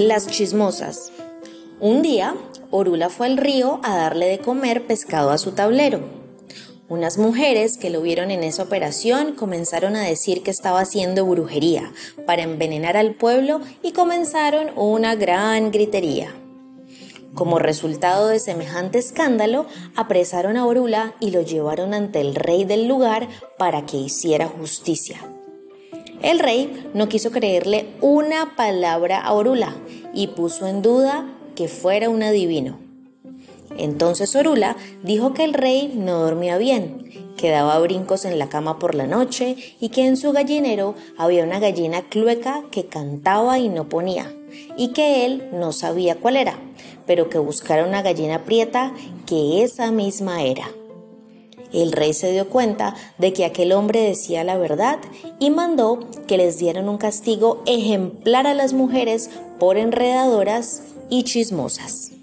Las chismosas. Un día, Orula fue al río a darle de comer pescado a su tablero. Unas mujeres que lo vieron en esa operación comenzaron a decir que estaba haciendo brujería para envenenar al pueblo y comenzaron una gran gritería. Como resultado de semejante escándalo, apresaron a Orula y lo llevaron ante el rey del lugar para que hiciera justicia. El rey no quiso creerle una palabra a Orula y puso en duda que fuera un adivino. Entonces Orula dijo que el rey no dormía bien, que daba brincos en la cama por la noche y que en su gallinero había una gallina clueca que cantaba y no ponía, y que él no sabía cuál era, pero que buscara una gallina prieta que esa misma era. El rey se dio cuenta de que aquel hombre decía la verdad y mandó que les dieran un castigo ejemplar a las mujeres por enredadoras y chismosas.